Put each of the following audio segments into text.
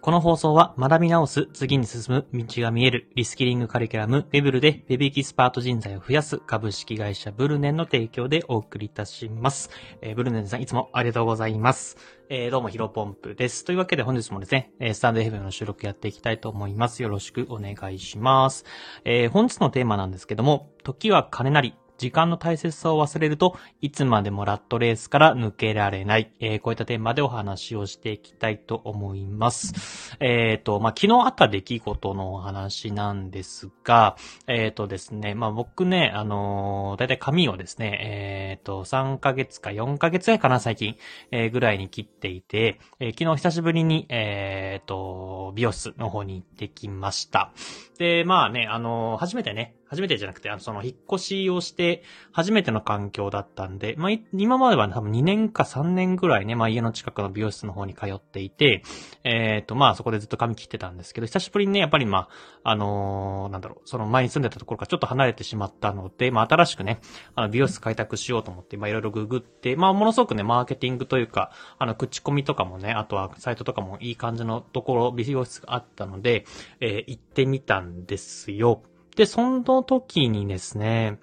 この放送は学び直す、次に進む、道が見える、リスキリングカリキュラム、ウェブルで Web エキスパート人材を増やす株式会社ブルネンの提供でお送りいたします。えーブルネンさんいつもありがとうございます。えーどうもヒロポンプです。というわけで本日もですね、スタンド FM の収録やっていきたいと思います。よろしくお願いします。えー本日のテーマなんですけども、時は金なり。時間の大切さを忘れるといつまでもラットレースから抜けられない。えーこういったテーマでお話をしていきたいと思います。えっ、と、まあ、昨日あった出来事のお話なんですが、えっ、とですね、まあ、僕ね、あのだいたい髪をですね、えっ、と、3ヶ月か4ヶ月ぐらいかな、最近、えーぐらいに切っていて、えー昨日久しぶりに、えっ、と、美容室の方に行ってきました。で、まあね、あの初めてね、初めてじゃなくて、あの、その、引っ越しをして、初めての環境だったんで、まあ、今までは多分2年か3年ぐらいね、まあ、家の近くの美容室の方に通っていて、えっ、と、まあ、そこでずっと髪切ってたんですけど、久しぶりにね、やっぱりまあ、あのーなんだろう、その前に住んでたところからちょっと離れてしまったので、まあ、新しくね、あの、美容室開拓しようと思って、まあ、いろいろググって、まあ、ものすごくね、マーケティングというか、あの、口コミとかもね、あとはサイトとかもいい感じのところ、美容室があったので、えー行ってみたんですよ。で、その時にですね、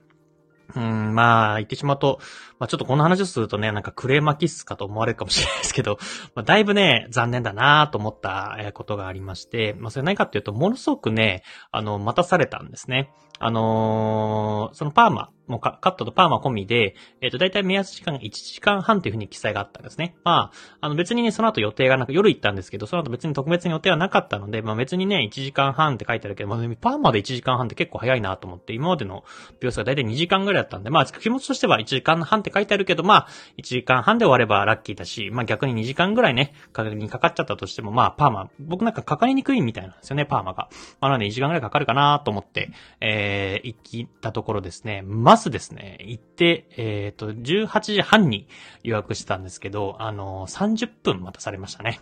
うん、まあ、言ってしまうと、まあちょっとこの話をするとね、なんかクレーマキスかと思われるかもしれないですけど、まあだいぶね、残念だなと思ったことがありまして、まあそれ何かっていうと、ものすごくね、あの、待たされたんですね。あのーそのパーマ、もうカットとパーマ込みで、えっ、と、だいたい目安時間が1時間半というふうに記載があったんですね。まあ、あの別にね、その後予定がなく、夜行ったんですけど、その後別に特別に予定はなかったので、まあ別にね、1時間半って書いてあるけど、まあ、パーマで1時間半って結構早いなと思って、今までの秒数がだいたい2時間ぐらいだったんで、まあ気持ちとしては1時間半って書いてあるけど、まあ1時間半で終わればラッキーだし、まあ逆に2時間ぐらいね、かかりにかかっちゃったとしても、まあパーマ、僕なんかかかりにくいみたいなんですよね、パーマが。まあなので1時間ぐらいかかるかなと思って、えー、行ったところですね、まずですね、行って、えっ、と、18時半に予約したんですけど、あの30分待たされましたね。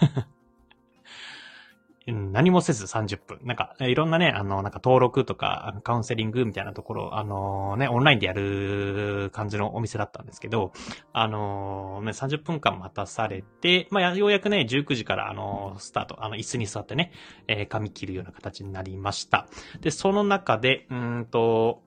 何もせず30分。なんか、いろんなね、あの、なんか登録とか、カウンセリングみたいなところ、あのね、オンラインでやる感じのお店だったんですけど、あのね、30分間待たされて、まあ、ようやくね、19時から、あのスタート、あの、椅子に座ってね、えー髪切るような形になりました。で、その中で、うんと、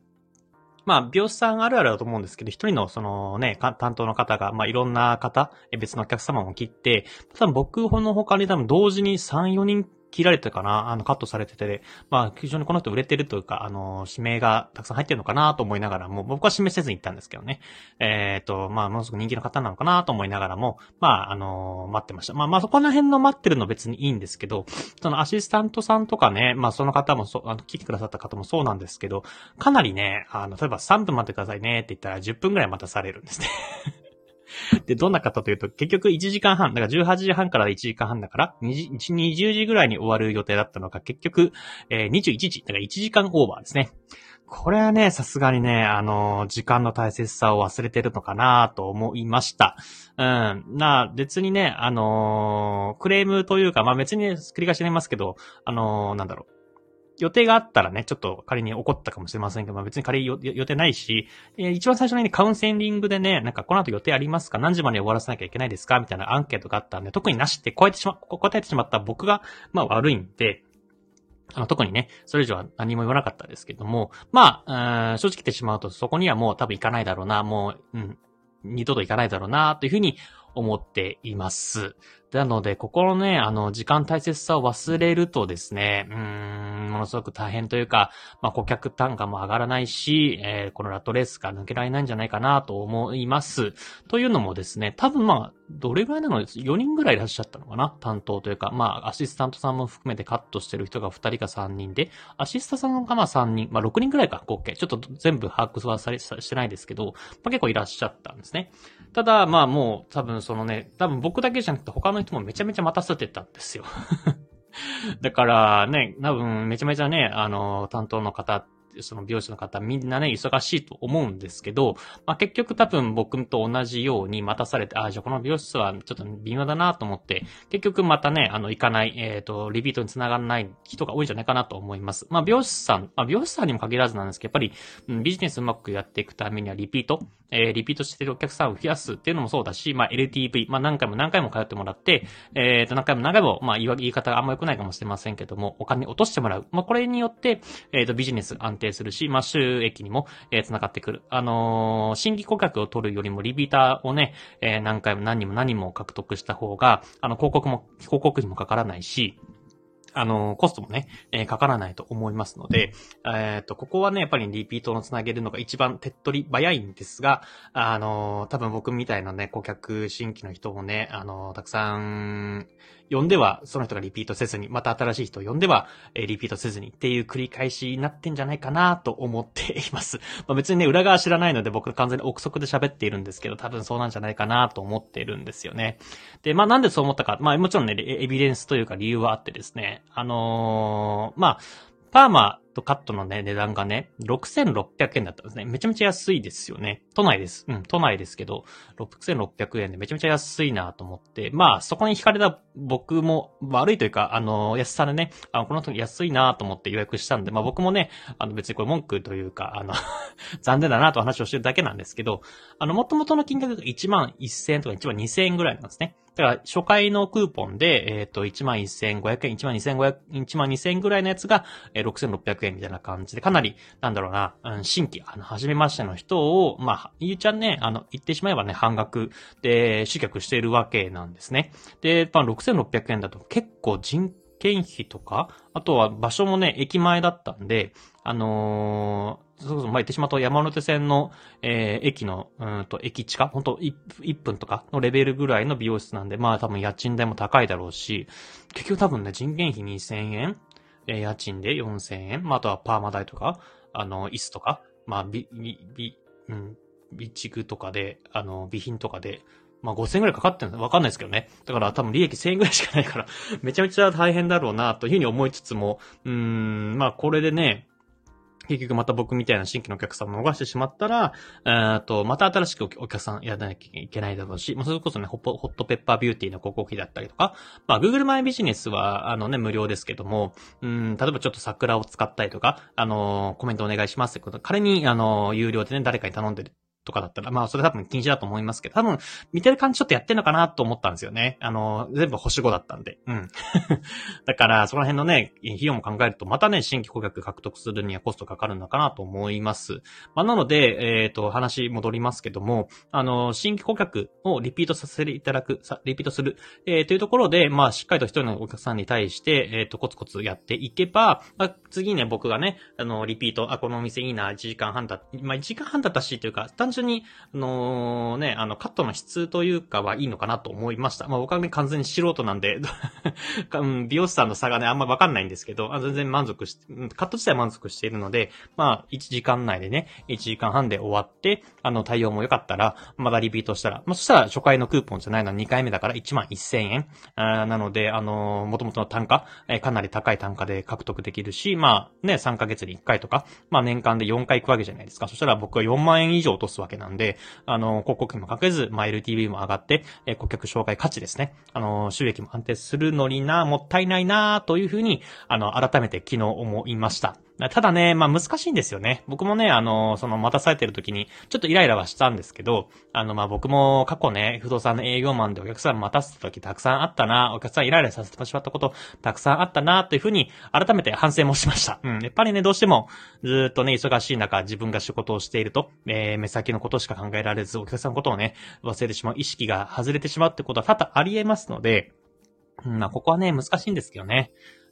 まあ、美容師さんあるあるだと思うんですけど、一人のそのね、担当の方が、まあ、いろんな方、別のお客様も切って、多分僕の他に多分同時に3、4人切られてたかな？あの、カットされてて、まあ、非常にこの人売れてるというか、あの、指名がたくさん入ってるのかなと思いながらも、僕は指名せずに行ったんですけどね。えっ、と、まあ、ものすごく人気の方なのかなと思いながらも、まあ、あの待ってました。まあ、まあ、そこら辺の待ってるの別にいいんですけど、そのアシスタントさんとかね、まあ、その方もそう、あの、聞いてくださった方もそうなんですけど、かなりね、あの、例えば3分待ってくださいねって言ったら10分ぐらい待たされるんですね。で、どんな方というと、結局1時間半、だから18時半から1時間半だから、20, 20時ぐらいに終わる予定だったのが、結局、えー21時、だから1時間オーバーですね。これはね、さすがにね、あの、時間の大切さを忘れてるのかなと思いました。うん。な、別にね、あのークレームというか、まあ別に、繰り返しになりますけど、あのーなんだろう。予定があったらね、ちょっと仮に怒ったかもしれませんけど、まあ別に仮に予定ないし、えー一番最初にね、カウンセリングでね、なんかこの後予定ありますか？何時まで終わらせなきゃいけないですか？みたいなアンケートがあったんで、特になしって答えてしま、答えてしまった僕が、まあ悪いんで、あの、特にね、それ以上は何も言わなかったですけども、まあ、正直言ってしまうと、そこにはもう多分行かないだろうな、もう、うん、二度と行かないだろうな、というふうに思っています。なので、ここのね、あの、時間大切さを忘れるとですね、うーん、ものすごく大変というか、まあ、顧客単価も上がらないし、えーこのラットレースが抜けられないんじゃないかなと思います。というのもですね、多分まあ、どれぐらいなの ?4 人ぐらいいらっしゃったのかな？担当というか、まあ、アシスタントさんも含めてカットしてる人が2人か3人で、アシスタさんがまあ3人、まあ6人ぐらいか、合計。ちょっと全部把握はされしてないですけど、まあ結構いらっしゃったんですね。ただ、まあもう多分そのね、多分僕だけじゃなくて他の人もめちゃめちゃ待たせてたんですよ。だからね、多分めちゃめちゃね、あの、担当の方その美容師の方みんなね、忙しいと思うんですけど、まあ結局多分僕と同じように待たされて、ああ、じゃあこの美容室はちょっと微妙だなと思って、結局またね、あの、行かない、えっ、ー、と、リピートにつながらない人が多いんじゃないかなと思います。まあ美容師さん、まあ美容師さんにも限らずなんですけど、やっぱり、ビジネスうまくやっていくためにはリピート、えー、リピートしてるお客さんを増やすっていうのもそうだし、まあ LTV、まあ何回も何回も通ってもらって、えっ、ー、と、何回も何回も、まあ言い方があんま良くないかもしれませんけども、お金落としてもらう。まあこれによって、えっ、ー、と、ビジネス安定するし、まあ収益にも、えー、繋がってくる。あのー、新規顧客を取るよりもリピーターをね、えー、何回も何人も何人も獲得した方が、あの、広告も、広告費もかからないし、あの、コストもね、えー、かからないと思いますので、えっ、ー、と、ここはね、やっぱりリピートのつなげるのが一番手っ取り早いんですが、あの、多分僕みたいなね、顧客新規の人もね、あの、たくさん呼んでは、その人がリピートせずに、また新しい人を呼んでは、えー、リピートせずにっていう繰り返しになってんじゃないかなと思っています。まあ、別にね、裏側知らないので僕完全に憶測で喋っているんですけど、多分そうなんじゃないかなと思っているんですよね。で、まあなんでそう思ったか、まあもちろんね、エビデンスというか理由はあってですね、あのー、まあ、パーマとカットのね、値段がね、6600円だったんですね。めちゃめちゃ安いですよね。都内です。うん、都内ですけど、6600円でめちゃめちゃ安いなと思って、まあ、そこに惹かれた僕も悪いというか、あの、安さでね、あの、この時安いなと思って予約したんで、まあ僕もね、あの別にこれ文句というか、あの 残念だなと話をしてるだけなんですけど、あの、元々の金額が1万1000円とか1万2000円ぐらいなんですね。だから、初回のクーポンで、えっ、ー、と、11,500円、12,500円、12,000円ぐらいのやつが、えー、6,600円みたいな感じで、かなり、なんだろうな、うん、新規、あの、初めましての人を、まあ、ゆうちゃんね、あの、言ってしまえばね、半額で、集客しているわけなんですね。で、まあ、6,600円だと結構人件費とか、あとは場所もね、駅前だったんで、あのーそうそう、ま、言ってしまうと山手線の、えー、駅の、うんと、駅地下、ほんと 1, 1分とかのレベルぐらいの美容室なんで、まあ多分家賃代も高いだろうし、結局多分ね、人件費2000円、えー、家賃で4000円、まああとはパーマ代とか、あの、椅子とか、まあ、び、び、び、うん、備蓄とかで、あの、備品とかで、まあ、5000円くらいかかってるの？わかんないですけどね。だから多分利益1000円くらいしかないから、めちゃめちゃ大変だろうな、というふうに思いつつも、うーん、まあ、これでね、結局また僕みたいな新規のお客さんを逃してしまったら、えっと、また新しくお客さんやらなきゃいけないだろうし、まあ、それこそね、ホットペッパービューティーの広告費だったりとか、まあ、Google マイビジネスは、あのね、無料ですけども、うん、例えばちょっと桜を使ったりとか、あの、コメントお願いしますってこと、仮に、あの、有料でね、誰かに頼んでるとかだったら、まあそれ多分禁止だと思いますけど、多分見てる感じちょっとやってんのかなと思ったんですよね。あの、全部星5だったんで。うん。だから、その辺のね、費用も考えると、またね、新規顧客獲得するにはコストかかるのかなと思います。まあなので、えっ、ー、と、話戻りますけども、あの、新規顧客をリピートさせていただく、さリピートする、えー、というところで、まあしっかりと一人のお客さんに対して、えっ、ー、と、コツコツやっていけば、まあ、次ね、僕がね、あの、リピート、あ、このお店いいな、1時間半だ、まあ1時間半だったし、というか、単純に、あのー、ね、あの、カットの質というかはいいのかなと思いました。まあ僕はね、完全に素人なんで 美容師さんの差がね、あんまわかんないんですけど、全然満足し、カット自体満足しているので、まあ、1時間内でね、1時間半で終わって、あの、対応も良かったら、まだリピートしたら、まあそしたら初回のクーポンじゃないのは2回目だから1万1000円。あなので、あのー、元々の単価、えー、かなり高い単価で獲得できるし、まあね、3ヶ月に1回とか、まあ年間で4回行くわけじゃないですか。そしたら僕は4万円以上落とすわけなんで、あの、広告費もかけず、まあ、LTV も上がって、えー、顧客紹介価値ですね。あの、収益も安定するのにな、もったいないな、というふうに、あの、改めて昨日思いました。ただね、まあ難しいんですよね。僕もね、あの、その待たされてる時に、ちょっとイライラはしたんですけど、あの、まあ僕も過去ね、不動産の営業マンでお客さん待たせた時たくさんあったな、お客さんイライラさせてしまったことたくさんあったな、というふうに改めて反省もしました。うん。やっぱりね、どうしても、ずっとね、忙しい中、自分が仕事をしていると、えー、目先のことしか考えられず、お客さんのことをね、忘れてしまう、意識が外れてしまうってことは多々あり得ますので、うん、まあ、ここはね、難しいんですけどね。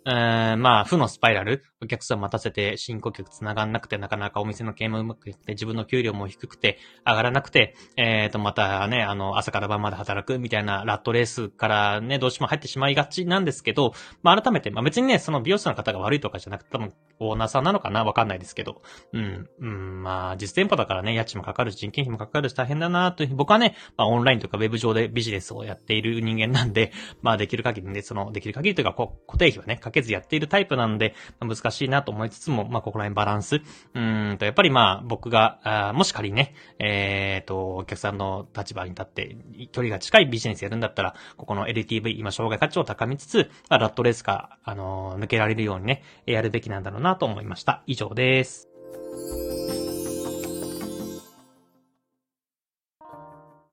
うん、まあ、負のスパイラル。お客さん待たせて、新顧客繋がんなくて、なかなかお店の経営もうまくいって、自分の給料も低くて、上がらなくて、えっ、ー、と、またね、あの、朝から晩まで働くみたいなラットレースからね、どうしても入ってしまいがちなんですけど、まあ、改めて、まあ別にね、その美容師の方が悪いとかじゃなくて、多分、オーナーさんなのかなわかんないですけど、うん、うん、まあ、実店舗だからね、家賃もかかるし、人件費もかかるし大変だなという、僕はね、まあ、オンラインとかウェブ上でビジネスをやっている人間なんで、まあ、できる限りね、その、できる限りというか、こ固定費はね、かけずやっているタイプなんで、まあ、難しいなと思いつつも、まあ、ここら辺バランス。うーんと、やっぱりまあ、僕が、あもし仮にね、えっ、ー、と、お客さんの立場に立って、距離が近いビジネスやるんだったら、ここの LTV、今、障害価値を高めつつ、まあ、ラットレースが、あのー、抜けられるようにね、やるべきなんだろうなと思いました。以上です。